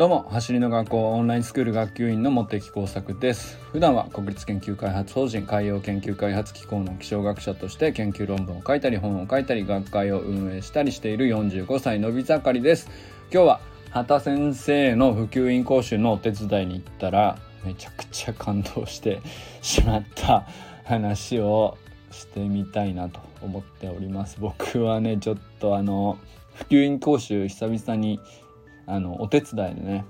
どうも走りの学校オンラインスクール学級委員の茂木耕作です。普段は国立研究開発法人海洋研究開発機構の気象学者として研究論文を書いたり本を書いたり学会を運営したりしている45歳のび盛りです。今日は畑先生の普及員講習のお手伝いに行ったらめちゃくちゃ感動してしまった話をしてみたいなと思っております。僕はねちょっとあの普及員講習久々にあのお手伝いでね、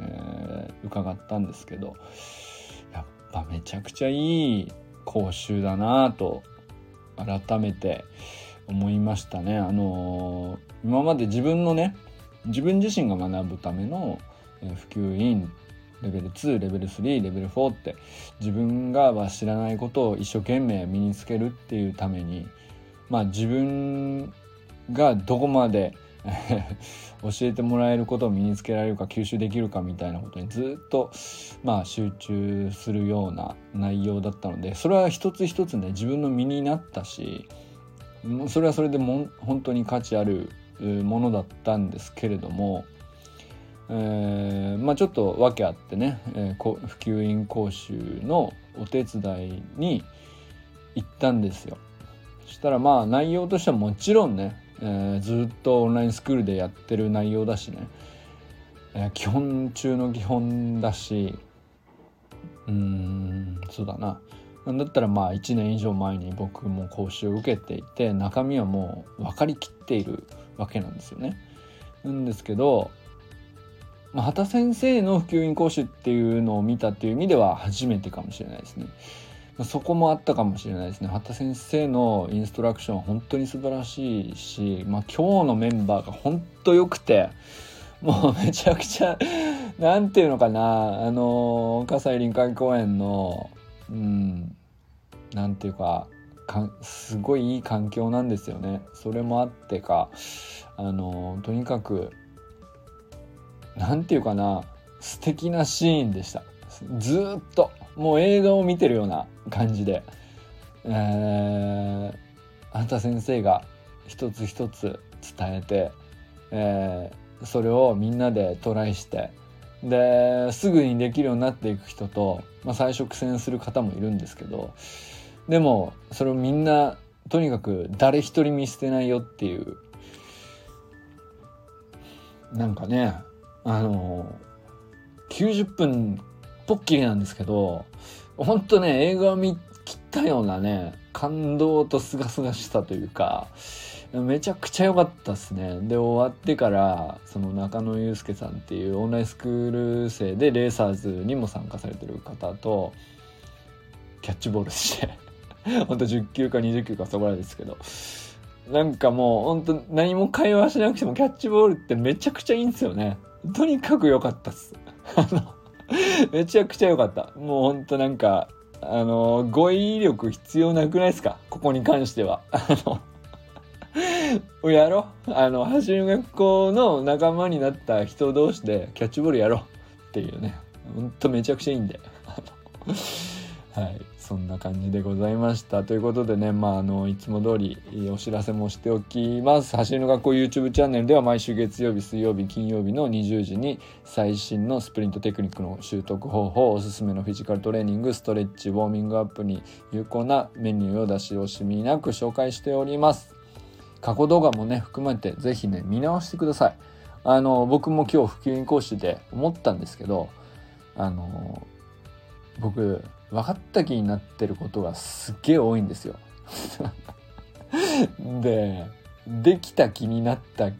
えー、伺ったんですけどやっぱめちゃくちゃいい講習だなと改めて思いましたね。あのー、今まで自分のね自分自身が学ぶための普及委員レベル2レベル3レベル4って自分がは知らないことを一生懸命身につけるっていうためにまあ自分がどこまで 教えてもらえることを身につけられるか吸収できるかみたいなことにずっとまあ集中するような内容だったのでそれは一つ一つね自分の身になったしそれはそれでも本当に価値あるものだったんですけれども、え、まあちょっと訳あってね、普及員講習のお手伝いに行ったんですよ。そしたらまあ内容としてはもちろんねえー、ずっとオンラインスクールでやってる内容だしね、えー、基本中の基本だしうんそうだななんだったらまあ1年以上前に僕も講習を受けていて中身はもう分かりきっているわけなんですよね。なんですけど、まあ、畑先生の普及員講習っていうのを見たっていう意味では初めてかもしれないですね。そこもあったかもしれないですね。畑先生のインストラクションは本当に素晴らしいし、まあ、今日のメンバーが本当良くてもうめちゃくちゃなんていうのかなあの葛西臨海公園のうんなんていうかかすごいいい環境なんですよね。それもあってかあのとにかくなんていうかな素敵なシーンでした。ずっともう映画を見てるような感じで、えー、あなた先生が一つ一つ伝えて、えー、それをみんなでトライして。ですぐにできるようになっていく人と、まあ、最初苦戦する方もいるんですけどでもそれをみんなとにかく誰一人見捨てないよっていうなんかねあの90分ぽっきりなんですけどほんとね映画を見切ったようなね感動とすがすがしさというかめちゃくちゃ良かったっすね。で終わってからその中野祐介さんっていうオンラインスクール生でレーサーズにも参加されてる方とキャッチボールして ほんと10球か20球かそこらですけどなんかもうほんと何も会話しなくてもキャッチボールってめちゃくちゃいいんですよね。とにかく良かったっす。あの めちゃくちゃ良かった。もうほんとなんか、あの、語彙力必要なくないですか？ここに関しては。あの、やろあの、走る学校の仲間になった人同士でキャッチボールやろうっていうね。ほんとめちゃくちゃいいんで。はい。そんな感じでございました。ということでねまああのいつも通りお知らせもしておきます。走りの学校 YouTube チャンネルでは毎週月曜日水曜日金曜日の20時に最新のスプリントテクニックの習得方法おすすめのフィジカルトレーニングストレッチウォーミングアップに有効なメニューを出し惜しみなく紹介しております。過去動画もね含めて是非ね見直してください。あの僕も今日普及員講師で思ったんですけどあの僕分かった気になってることがすっげえ多いんですよ。でできた気になったっ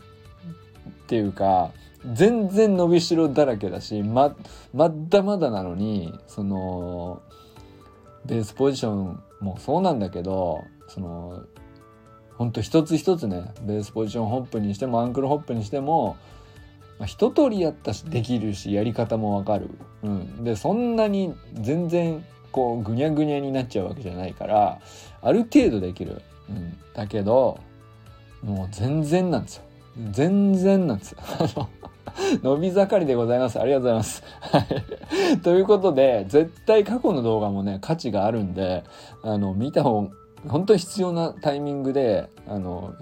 ていうか全然伸びしろだらけだしままだまだなのにそのベースポジションもそうなんだけどそのほんと一つ一つねベースポジションホップにしてもアンクルホップにしてもまあ、一通りやったしできるしやり方もわかる、うん、でそんなに全然こうぐにゃぐにゃになっちゃうわけじゃないからある程度できる、うん、だけどもう全然なんですよ。全然なんですよ。伸び盛りでございます。ありがとうございます。ということで絶対過去の動画もね価値があるんであの見た方本当に必要なタイミングであの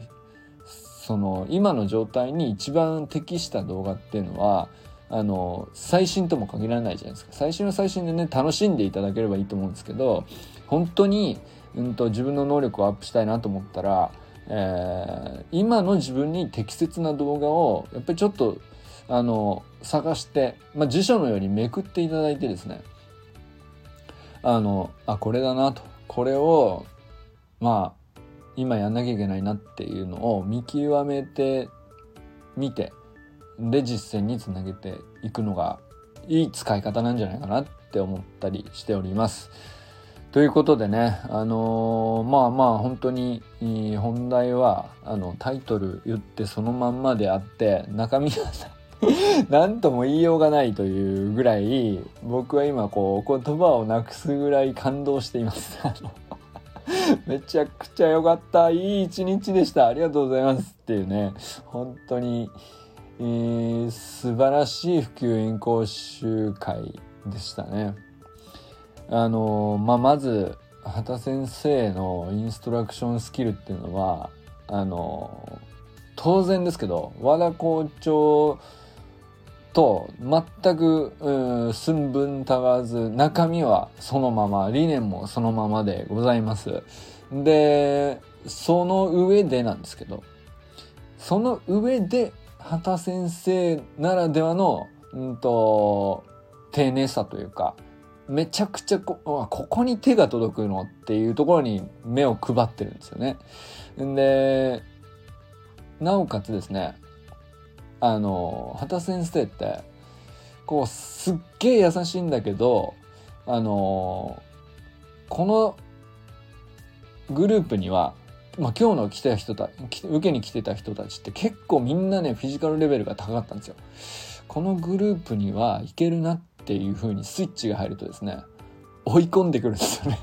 その今の状態に一番適した動画っていうのはあの最新とも限らないじゃないですか。最新は最新でね楽しんでいただければいいと思うんですけど本当に、うんと、自分の能力をアップしたいなと思ったら、えー、今の自分に適切な動画をやっぱりちょっとあの探して、まあ、辞書のようにめくっていただいてですねあのあこれだなと。これをまあ今やんなきゃいけないなっていうのを見極めてみてで実践につなげていくのがいい使い方なんじゃないかなって思ったりしております。ということでね、あのー、まあまあ本当に本題はあのタイトル言ってそのまんまであって中身が何 とも言いようがないというぐらい僕は今こう言葉をなくすぐらい感動しています。めちゃくちゃ良かった。いい一日でした。ありがとうございますっていうね。本当に、えー、素晴らしい普及員講習会でしたね。あのまあ、まず畑先生のインストラクションスキルっていうのはあの当然ですけど和田校長と全く寸分たがわず中身はそのまま理念もそのままでございます。でその上でなんですけどその上で畑先生ならではの、うんと、丁寧さというかめちゃくちゃこここに手が届くのっていうところに目を配ってるんですよね。でなおかつですねあの畑先生ってこうすっげえ優しいんだけどあのこのグループには、まあ、今日の来た人た受けに来てた人たちって結構みんなねフィジカルレベルが高かったんですよ。このグループにはいけるなっていう風にスイッチが入るとですね追い込んでくるんですよね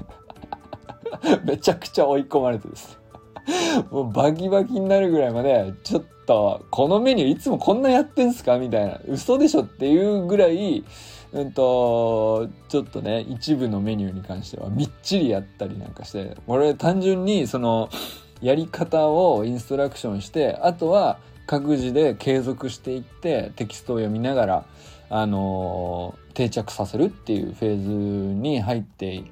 めちゃくちゃ追い込まれてですねもうバキバキになるぐらいまでちょっとこのメニューいつもこんなやってんすかみたいな嘘でしょっていうぐらいうんとちょっとね一部のメニューに関してはみっちりやったりなんかしてこれ単純にそのやり方をインストラクションしてあとは各自で継続していってテキストを読みながらあの定着させるっていうフェーズに入って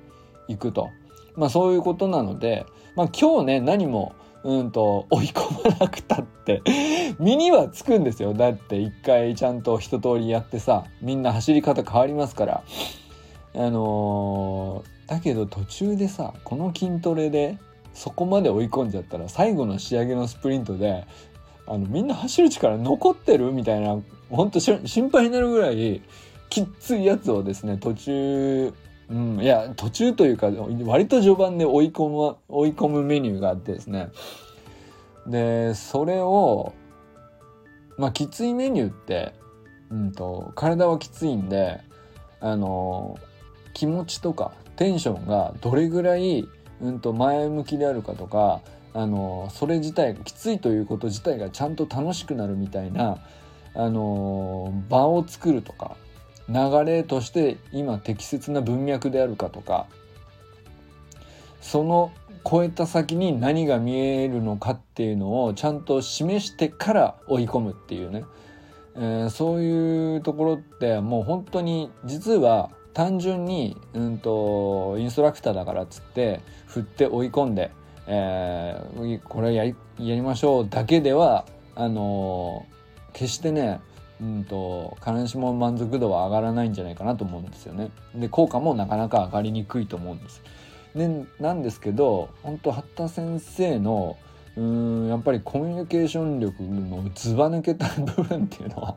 いくと。まあそういうことなので、まあ今日ね、何も、うんと、追い込まなくたって 身にはつくんですよ。だって一回ちゃんと一通りやってさ、みんな走り方変わりますから。あのー、だけど途中でさ、この筋トレでそこまで追い込んじゃったら最後の仕上げのスプリントで、あの、みんな走る力残ってるみたいな、ほんと心配になるぐらい、きっついやつをですね、途中うん、いや途中というか割と序盤で追い込む追い込むメニューがあってですね。でそれをまあきついメニューって、うんと、体はきついんであの気持ちとかテンションがどれぐらい、うんと、前向きであるかとかあのそれ自体きついということ自体がちゃんと楽しくなるみたいなあの場を作るとか流れとして今適切な文脈であるかとかその超えた先に何が見えるのかっていうのをちゃんと示してから追い込むっていうね、えー、そういうところってもう本当に実は単純に、うんと、インストラクターだからっつって振って追い込んで、えー、これやりやりましょうだけではあのー、決してねうんと必ずしも満足度は上がらないんじゃないかなと思うんですよね。で効果もなかなか上がりにくいと思うんです。でなんですけど本当八田先生のうんやっぱりコミュニケーション力のずば抜けた部分っていうのは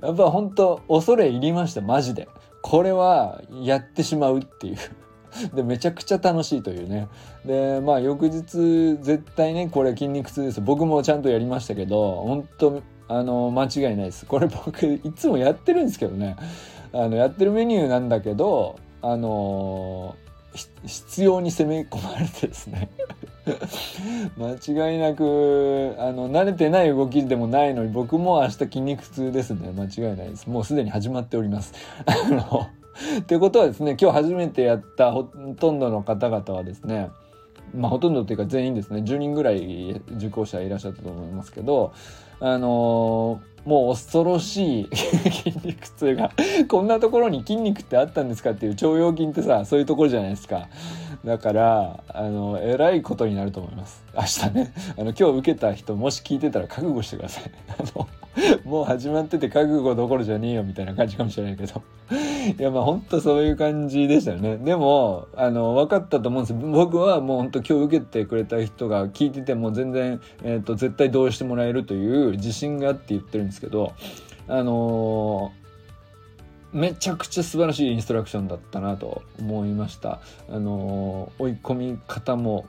やっぱ本当恐れ入りましたマジで。これはやってしまうっていう。でめちゃくちゃ楽しいというね。でまあ翌日絶対ねこれ筋肉痛です。僕もちゃんとやりましたけど本当あの間違いないです。これ僕いつもやってるんですけどね。あのやってるメニューなんだけどあの必要に攻め込まれてですね。間違いなくあの慣れてない動きでもないのに僕も明日筋肉痛ですね。間違いないです。もうすでに始まっております。あのってことはですね今日初めてやったほとんどの方々はですねまあほとんどっていうか全員ですね10人ぐらい受講者いらっしゃったと思いますけどあのもう恐ろしい 筋肉痛がこんなところに筋肉ってあったんですかっていう腸腰筋ってさそういうところじゃないですか。だからあのえらいことになると思います。明日ね。あの今日受けた人もし聞いてたら覚悟してください。あのもう始まってて覚悟どころじゃねえよみたいな感じかもしれないけど。いやまあほんとそういう感じでしたよね。でもあの分かったと思うんです僕はもうほんと今日受けてくれた人が聞いてても全然、えーと、絶対同意してもらえるという自信があって言ってるんですですけどあのー、めちゃくちゃ素晴らしいインストラクションだったなと思いました。あのー、追い込み方も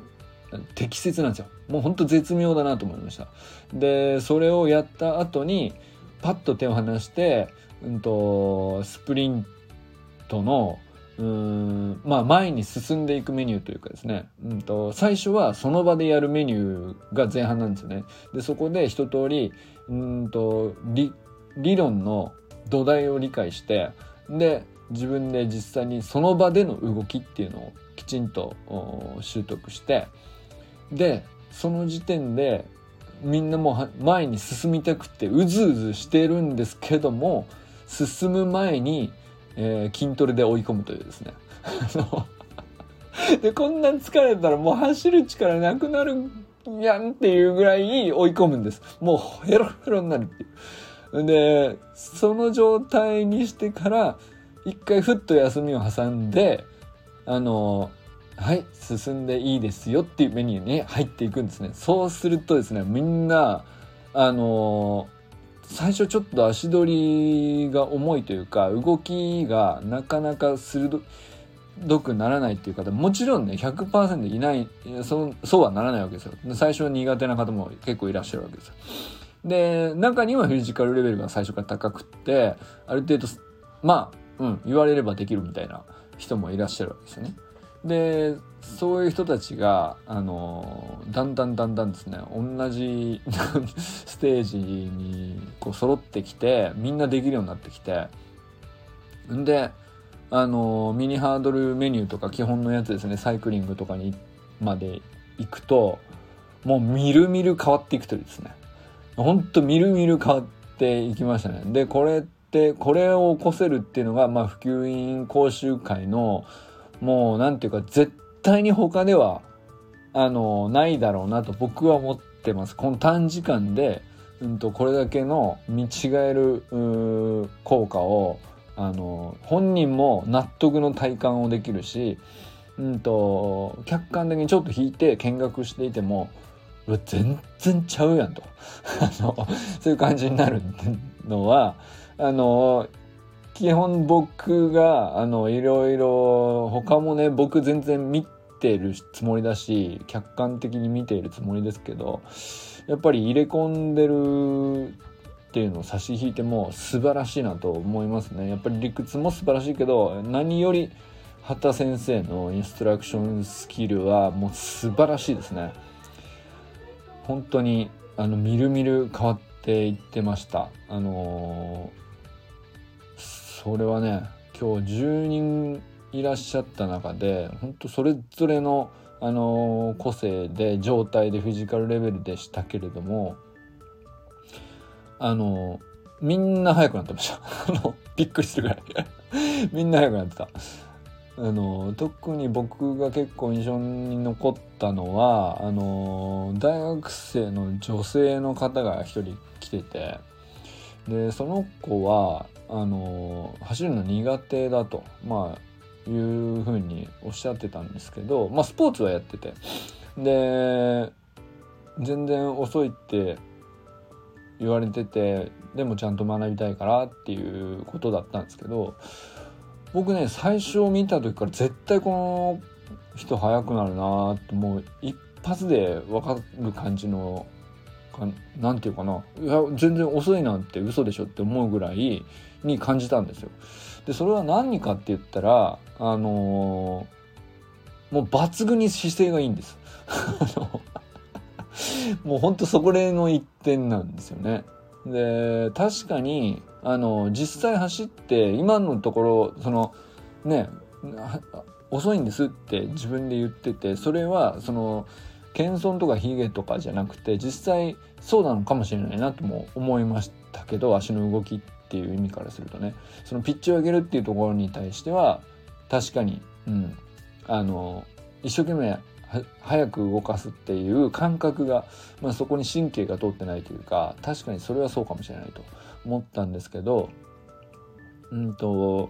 適切なんですよもうほんと絶妙だなと思いましたでそれをやった後にパッと手を離して、うんと、スプリントのまあ前に進んでいくメニューというかですね、うんと、最初はその場でやるメニューが前半なんですよね。でそこで一通りうんと理理論の土台を理解してで自分で実際にその場での動きっていうのをきちんと習得してでその時点でみんなもう前に進みたくてうずうずしてるんですけども進む前に、えー、筋トレで追い込むというですね。でこんな疲れたらもう走る力なくなるやんっていうぐらい追い込むんです。もうヘロヘロになるっていう。でその状態にしてから一回ふっと休みを挟んであのはい進んでいいですよっていうメニューに入っていくんですね。そうするとですねみんなあの、最初ちょっと足取りが重いというか動きがなかなか鋭くならないっていう方もちろんね100%いないそそうはならないわけですよ。最初は苦手な方も結構いらっしゃるわけですよ。で中にはフィジカルレベルが最初から高くってある程度まあうん言われればできるみたいな人もいらっしゃるわけですよね。でそういう人たちがあのだんだんだんだんですね同じステージにこう揃ってきてみんなできるようになってきてんであのミニハードルメニューとか基本のやつですねサイクリングとかにまで行くともうみるみる変わっていくというですね。ほんとみるみる変わっていきましたね。でこれってこれを起こせるっていうのがまあ普及員講習会のもう何て言うか絶対に他ではあのないだろうなと僕は思ってます。この短時間で、うんと、これだけの見違える効果をあの本人も納得の体感をできるし、うんと、客観的にちょっと引いて見学していても全然ちゃうやんと。あのそういう感じになるのはあの基本僕があのいろいろ他もね僕全然見てるつもりだし客観的に見ているつもりですけどやっぱり入れ込んでるっていうのを差し引いても素晴らしいなと思いますね。やっぱり理屈も素晴らしいけど何より畑先生のインストラクションスキルはもう素晴らしいですね。本当にあのみるみる変わっていってました。あのーそれはね今日10人いらっしゃった中で本当それぞれの、あのー、個性で状態でフィジカルレベルでしたけれどもあのー、みんな速くなってました びっくりするぐらい みんな速くなってた。あの特に僕が結構印象に残ったのはあの大学生の女性の方が一人来ててでその子はあの走るの苦手だとまあいうふうにおっしゃってたんですけどまあスポーツはやってて。で全然遅いって言われててでもちゃんと学びたいからっていうことだったんですけど僕ね最初見た時から絶対この人速くなるなってもう一発で分かる感じの何て言うかないや全然遅いなんて嘘でしょって思うぐらいに感じたんですよ。でそれは何かって言ったらあのー、もう抜群に姿勢がいいんです。もうほんとそこでの一点なんですよね。で確かにあの実際走って今のところそのね遅いんですって自分で言っててそれはその謙遜とかヒゲとかじゃなくて実際そうなのかもしれないなとも思いましたけど足の動きっていう意味からするとね。そのピッチを上げるっていうところに対しては確かに、うん、あの一生懸命早く動かすっていう感覚が、まあ、そこに神経が通ってないというか確かにそれはそうかもしれないと思ったんですけどうんと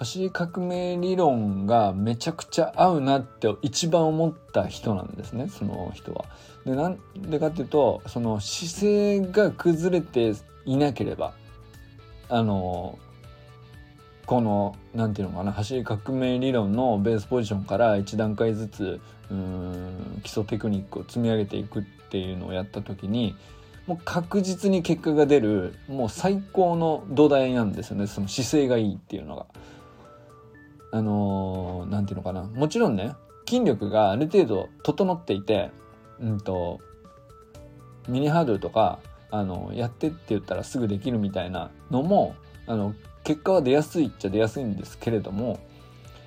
走り革命理論がめちゃくちゃ合うなって一番思った人なんですねその人は。でなんでかっていうとその姿勢が崩れていなければあのこの何て言うのかな走り革命理論のベースポジションから1段階ずつうん基礎テクニックを積み上げていくっていうのをやった時にもう確実に結果が出るもう最高の土台なんですよねその姿勢がいいっていうのが。あの何、て言うのかな。もちろんね筋力がある程度整っていてうんとミニハードルとかあのやってって言ったらすぐできるみたいなのもあの結果は出やすいっちゃ出やすいんですけれども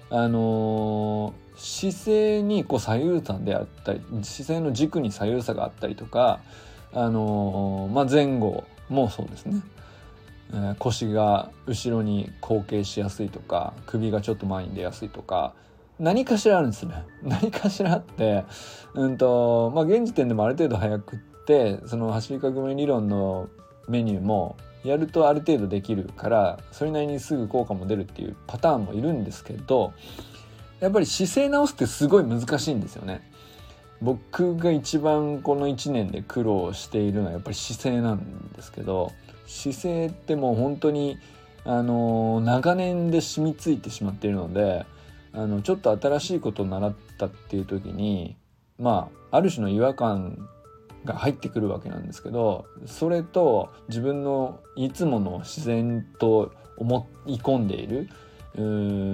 あのー、姿勢にこう左右差であったり姿勢の軸に左右差があったりとか、あのー、まあ、前後もそうですね、腰が後ろに後傾しやすいとか首がちょっと前に出やすいとか何かしらあるんですね 何かしらあってうんとまあ現時点でもある程度早くってその走り革命理論のメニューもやるとある程度できるからそれなりにすぐ効果も出るっていうパターンもいるんですけどやっぱり姿勢直すってすごい難しいんですよね。僕が一番この1年で苦労しているのはやっぱり姿勢なんですけど姿勢ってもう本当にあの長年で染みついてしまっているのであのちょっと新しいことを習ったっていう時にまあある種の違和感が入ってくるわけなんですけどそれと自分のいつもの自然と思い込んでいる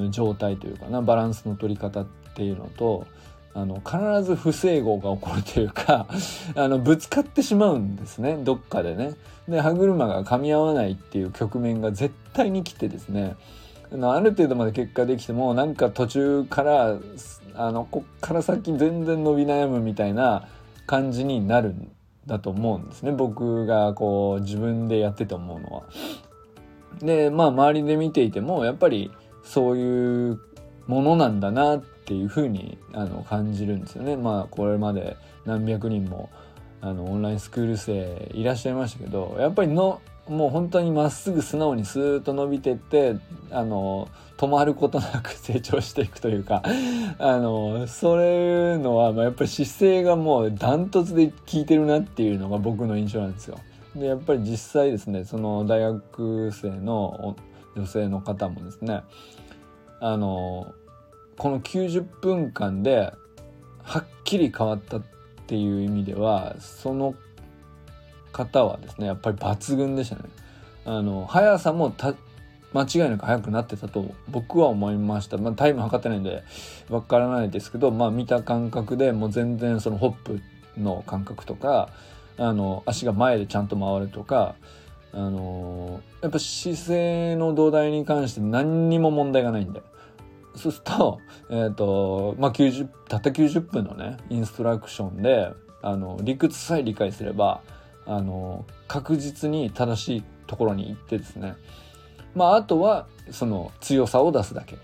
状態というかなバランスの取り方っていうのとあの必ず不整合が起こるというか あのぶつかってしまうんですねどっかでね。で歯車が噛み合わないっていう局面が絶対に来てですねある程度まで結果できてもなんか途中からあのこっから先全然伸び悩むみたいな感じになるんだと思うんですね僕がこう自分でやってて思うのは。でまあ周りで見ていてもやっぱりそういうものなんだなっていうふうにあの感じるんですよね。まあこれまで何百人もあのオンラインスクール生いらっしゃいましたけどやっぱりのもう本当にまっすぐ素直にスーッと伸びてってあの止まることなく成長していくというか あのそういうのは、まあ、やっぱり姿勢がもうダントツで効いてるなっていうのが僕の印象なんですよ。でやっぱり実際ですねその大学生の女性の方もですねあのこの90分間ではっきり変わったっていう意味ではその方はですねやっぱり抜群でしたね。あの速さも間違いなく速くなってたと僕は思いました。まあ、タイム測ってないんでわからないですけど、まあ、見た感覚でもう全然そのホップの感覚とかあの足が前でちゃんと回るとかあのやっぱ姿勢の土台に関して何にも問題がないんで。そうすると、えっ、ー、と、まあ、90、たった90分のね、インストラクションで、あの、理屈さえ理解すれば、あの確実に正しいところに行ってですね。まああとはその強さを出すだけ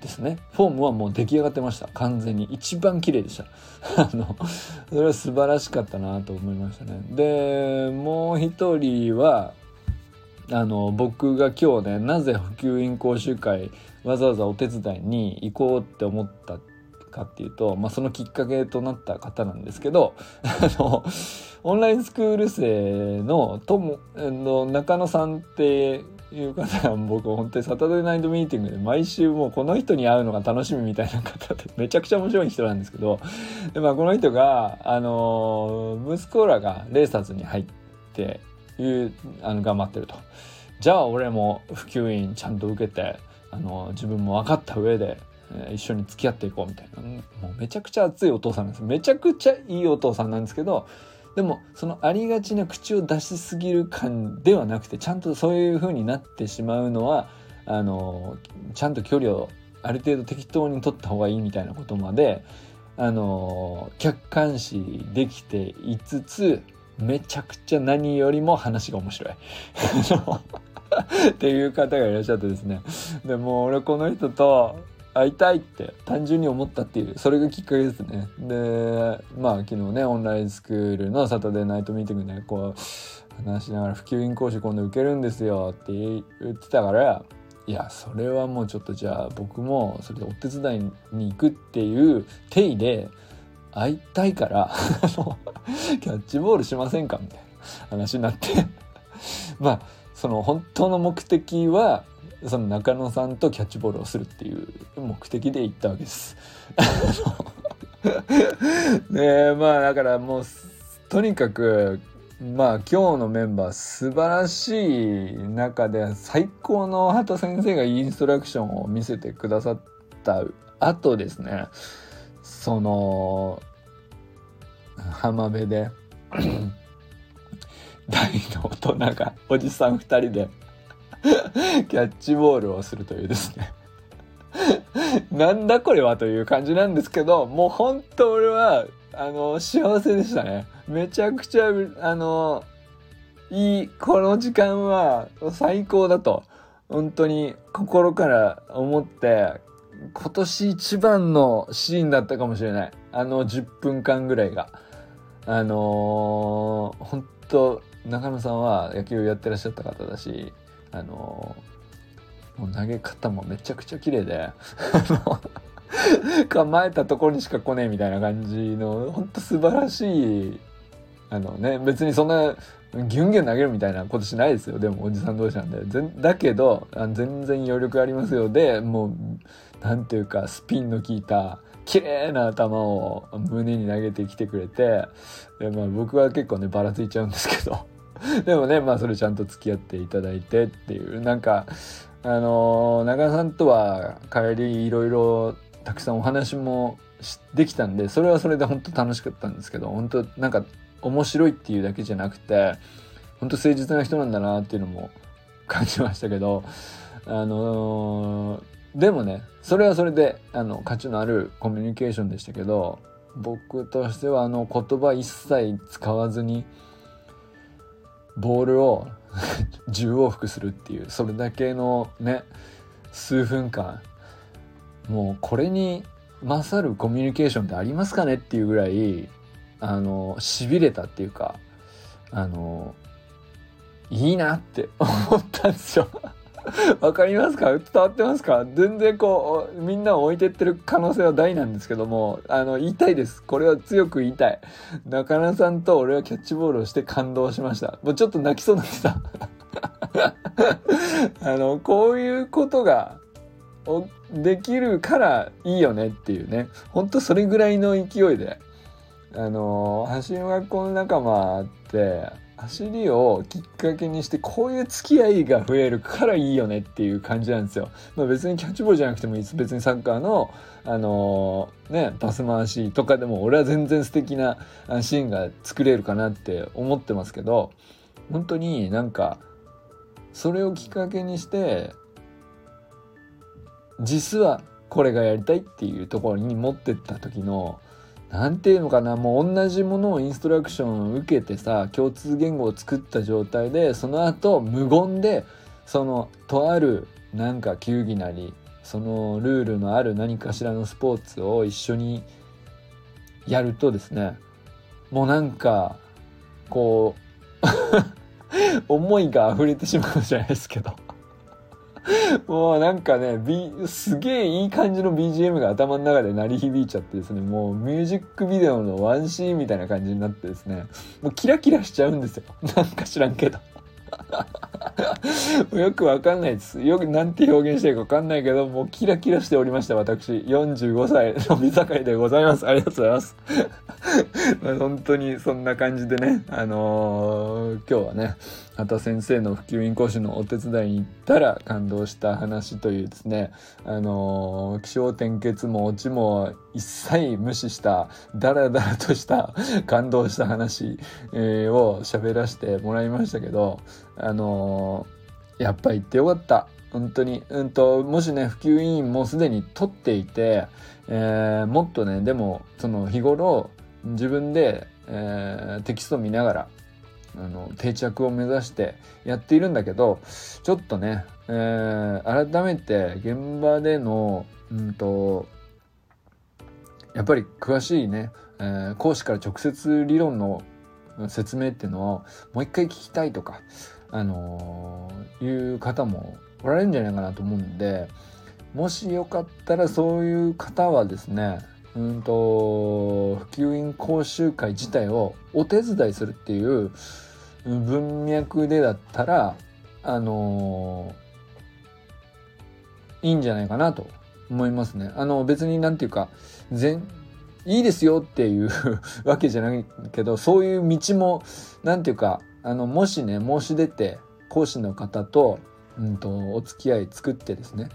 ですね。フォームはもう出来上がってました。完全に。一番綺麗でした。あのそれは素晴らしかったなと思いましたね。でもう一人はあの僕が今日ねなぜ普及員講習会わざわざお手伝いに行こうって思ったかっていうと、まあ、そのきっかけとなった方なんですけどあのオンラインスクール生のともの中野さんっていう方は僕本当にサタデーナイトミーティングで毎週もうこの人に会うのが楽しみみたいな方でめちゃくちゃ面白い人なんですけど で、まあ、この人があの息子らがレーサーズに入っていうあの頑張ってると。じゃあ俺も普及員ちゃんと受けてあの自分も分かった上でえー、一緒に付き合っていこうみたいな。もうめちゃくちゃ熱いお父さんなんです。めちゃくちゃいいお父さんなんですけどでもそのありがちな口を出しすぎる感ではなくてちゃんとそういう風になってしまうのはあのちゃんと距離をある程度適当に取った方がいいみたいなことまであの客観視できていつつめちゃくちゃ何よりも話が面白い。っていう方がいらっしゃってですね。でも俺この人と会いたいって単純に思ったっていうそれがきっかけですね。でまあ昨日ねオンラインスクールのサタデーナイトミーティングでこう話しながら普及員講師今度受けるんですよって言ってたからいやそれはもうちょっとじゃあ僕もそれでお手伝いに行くっていう体で会いたいからキャッチボールしませんか？みたいな話になって。まあその本当の目的はその中野さんとキャッチボールをするっていう目的で行ったわけです。でまあだからもうとにかくまあ今日のメンバー素晴らしい中で最高の畑先生がインストラクションを見せてくださった後ですねその浜辺で大の大人がおじさん2人でキャッチボールをするというですね。なんだこれはという感じなんですけどもう本当俺はあの幸せでしたね。めちゃくちゃあのいいこの時間は最高だと本当に心から思って今年一番のシーンだったかもしれない。あの10分間ぐらいが。あのー、本当中野さんは野球をやってらっしゃった方だしあのもう投げ方もめちゃくちゃ綺麗で構えたところにしか来ねえみたいな感じのほんと素晴らしいあのね別にそんなギュンギュン投げるみたいなことしないですよ。でもおじさん同士なんで。だけど全然余力ありますよ。でもう何ていうかスピンの効いた綺麗な球を胸に投げてきてくれてで、まあ、僕は結構ねばらついちゃうんですけど。でもねまあそれちゃんと付き合っていただいてっていう。なんかあのー、中田さんとは帰りいろいろたくさんお話もできたんでそれはそれで本当楽しかったんですけど本当なんか面白いっていうだけじゃなくて本当誠実な人なんだなっていうのも感じましたけどあのー、でもねそれはそれであの価値のあるコミュニケーションでしたけど僕としてはあの言葉一切使わずにボールを 10往復するっていうそれだけのね数分間もうこれに勝るコミュニケーションってありますかねっていうぐらいあのしびれたっていうかあのいいなって思ったんですよ。わかりますか？伝わってますか？全然こうみんなを置いてってる可能性は大なんですけどもあの言いたいです。これは強く言いたい。中野さんと俺はキャッチボールをして感動しました。もうちょっと泣きそうになってた。あのこういうことができるからいいよねっていうね。ほんとそれぐらいの勢いであの走りの学校の仲間って走りをきっかけにしてこういう付き合いが増えるからいいよねっていう感じなんですよ。まあ、別にキャッチボールじゃなくてもいいです別にサッカーの、あのー、ね、パス回しとかでも俺は全然素敵なシーンが作れるかなって思ってますけど本当になんかそれをきっかけにして実はこれがやりたいっていうところに持ってった時の何ていうのかなもう同じものをインストラクションを受けてさ共通言語を作った状態でその後無言でそのとあるなんか球技なりそのルールのある何かしらのスポーツを一緒にやるとですねもうなんかこう 思いが溢れてしまうじゃないですけど。もうなんかね、B、すげえいい感じの BGM が頭の中で鳴り響いちゃってですね、もうミュージックビデオのワンシーンみたいな感じになってですね、もうキラキラしちゃうんですよ。なんか知らんけど。よくわかんないです。よくなんて表現していいかわかんないけど、もうキラキラしておりました、私。45歳の見境でございます。ありがとうございます。本当にそんな感じでね、あのー、今日はね、畑先生の普及員講師のお手伝いに行ったら感動した話というですね、あのー、気象転結もオチも一切無視したダラダラとした感動した話、えー、を喋らせてもらいましたけど、あのー、やっぱ行ってよかった。本当に。うんと、もしね、普及委員もすでに取っていて、えー、もっとね、でも、その日頃、自分で、えー、テキストを見ながら、あの、定着を目指してやっているんだけど、ちょっとね、えー、改めて現場での、うんと、やっぱり詳しいね、えー、講師から直接理論の説明っていうのをもう一回聞きたいとか、あのー、いう方もおられるんじゃないかなと思うんでもしよかったらそういう方はですねうんと普及員講習会自体をお手伝いするっていう文脈でだったらあの、いいんじゃないかなと思いますね。あの別になんていうか全いいですよっていう わけじゃないけどそういう道もなんていうかあのもしね申し出て講師の方と,、うんと、お付き合い作ってですね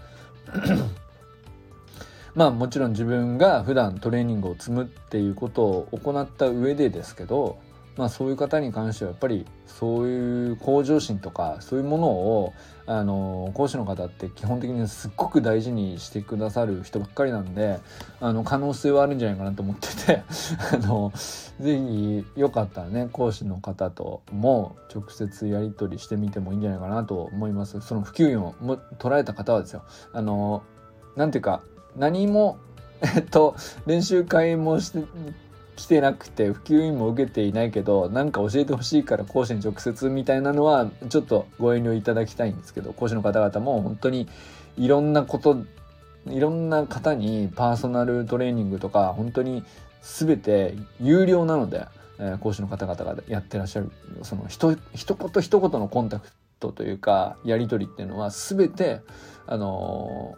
まあもちろん自分が普段トレーニングを積むっていうことを行った上でですけどまあそういう方に関してはやっぱりそういう向上心とかそういうものをあの講師の方って基本的にすっごく大事にしてくださる人ばっかりなんであの可能性はあるんじゃないかなと思ってて あのぜひよかったらね講師の方とも直接やり取りしてみてもいいんじゃないかなと思います。その普及員をも捉えた方はですよあのなんていうか何もえっと練習会もして来てなくて普及員も受けていないけど何か教えてほしいから講師に直接みたいなのはちょっとご遠慮いただきたいんですけど講師の方々も本当にいろんなこといろんな方にパーソナルトレーニングとか本当に全て有料なので、えー、講師の方々がやってらっしゃるそのひと一言一言のコンタクトというかやり取りっていうのは全てあの、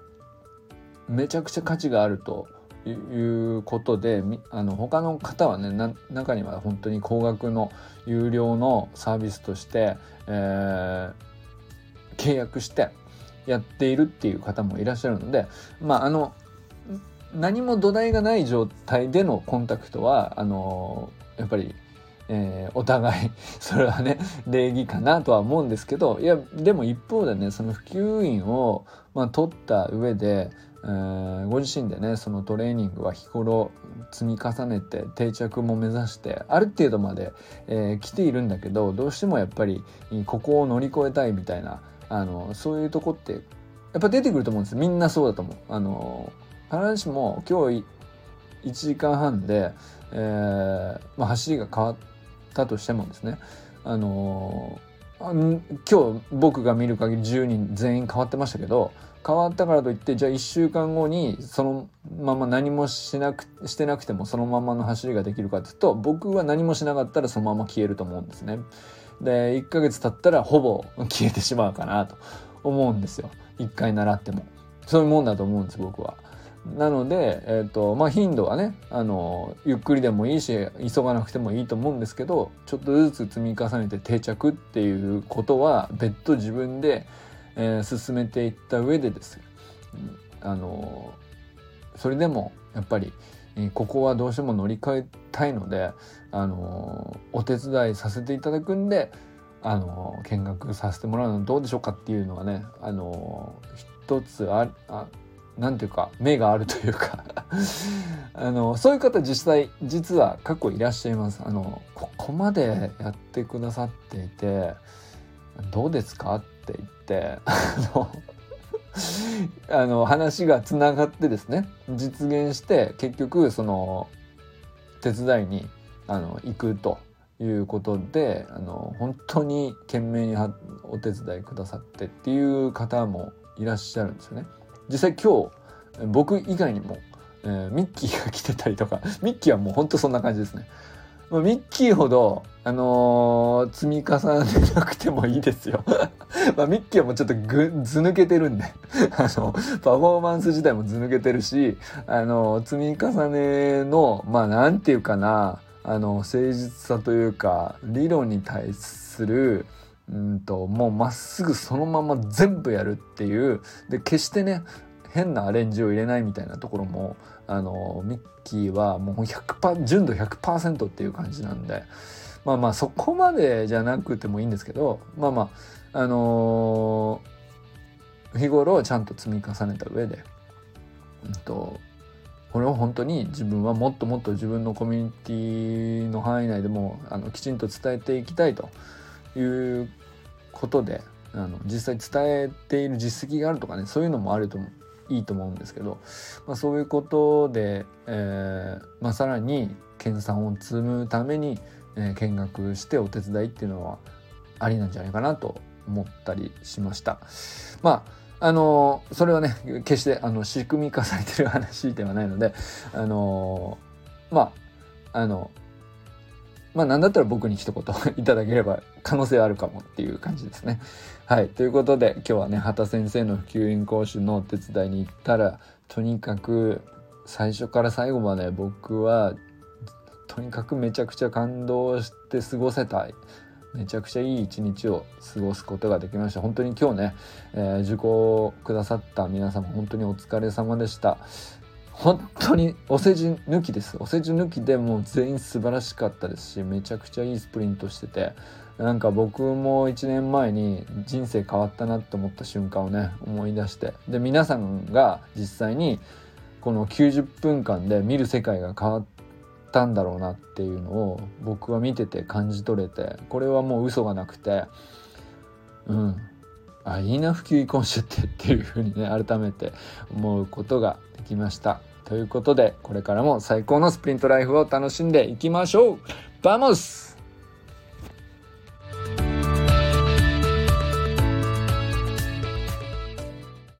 めちゃくちゃ価値があるということであの他の方はね中には本当に高額の有料のサービスとして、えー、契約してやっているっていう方もいらっしゃるのでまああの何も土台がない状態でのコンタクトはあのやっぱりえー、お互い それはね礼儀かなとは思うんですけどいやでも一方でねその普及員を、まあ、取った上でえ、ご自身でねそのトレーニングは日頃積み重ねて定着も目指してある程度まで、えー、来ているんだけどどうしてもやっぱりここを乗り越えたいみたいなあのそういうとこってやっぱ出てくると思うんですみんなそうだと思う。あの必ずしも今日1時間半で、えーまあ、走りが変わったとしてもですねあの今日僕が見る限り10人全員変わってましたけど変わったからといってじゃあ1週間後にそのまま何もしなくしてなくてもそのままの走りができるかっていうと僕は何もしなかったらそのまま消えると思うんですね。で1ヶ月経ったらほぼ消えてしまうかなと思うんですよ1回習っても。そういうもんだと思うんです僕は。なので、えーとまあ、頻度はねあのゆっくりでもいいし急がなくてもいいと思うんですけどちょっとずつ積み重ねて定着っていうことは別途自分でえー、進めていった上でですあのそれでもやっぱりここはどうしても乗り換えたいのであのお手伝いさせていただくんであの見学させてもらうのどうでしょうかっていうのはねあの一つああなんていうか目があるというか あのそういう方実際実は過去いらっしゃいますあのここまでやってくださっていてどうですかって言ってあの あの話がつながってですね実現して結局その手伝いにあの行くということであの本当に懸命にお手伝いくださってっていう方もいらっしゃるんですよね。実際今日僕以外にも、えー、ミッキーが来てたりとか ミッキーはもう本当そんな感じですね。まあ、ミッキーほど、あのー、積み重ねなくてもいいですよ。まあ、ミッキーはもうちょっとぐず抜けてるんで あの、パフォーマンス自体もず抜けてるし、あのー、積み重ねの、まあ、なんていうかな、あの、誠実さというか、理論に対する、うんと、もうまっすぐそのまま全部やるっていう、で、決してね、変なアレンジを入れないみたいなところも、あのミッキーはもう100%純度100%っていう感じなんでまあまあそこまでじゃなくてもいいんですけどまあまああのー、日頃ちゃんと積み重ねた上で、うんと、これを本当に自分はもっともっと自分のコミュニティの範囲内でもあのきちんと伝えていきたいということであの実際伝えている実績があるとかねそういうのもあるといいと思うんですけど、まあ、そういうことで、えーまあ、さらに研鑽を積むために、えー、見学してお手伝いっていうのはありなんじゃないかなと思ったりしました。まああのそれはね決してあの仕組み化されてる話ではないのであのまああのまあ何だったら僕に一言 いただければ可能性あるかもっていう感じですね。はい。ということで今日はね、畑先生の普及員講習のお手伝いに行ったら、とにかく最初から最後まで僕はとにかくめちゃくちゃ感動して過ごせたい。めちゃくちゃいい一日を過ごすことができました。本当に今日ね、えー、受講くださった皆様本当にお疲れ様でした。本当にお世辞抜きです。お世辞抜きでもう全員素晴らしかったですしめちゃくちゃいいスプリントしてて。なんか僕も1年前に人生変わったなって思った瞬間をね思い出して。で皆さんが実際にこの90分間で見る世界が変わったんだろうなっていうのを僕は見てて感じ取れてこれはもう嘘がなくてうん。あいいな普及今週ってっていうふうにね改めて思うことがきました。ということでこれからも最高のスプリントライフを楽しんでいきましょう Vamos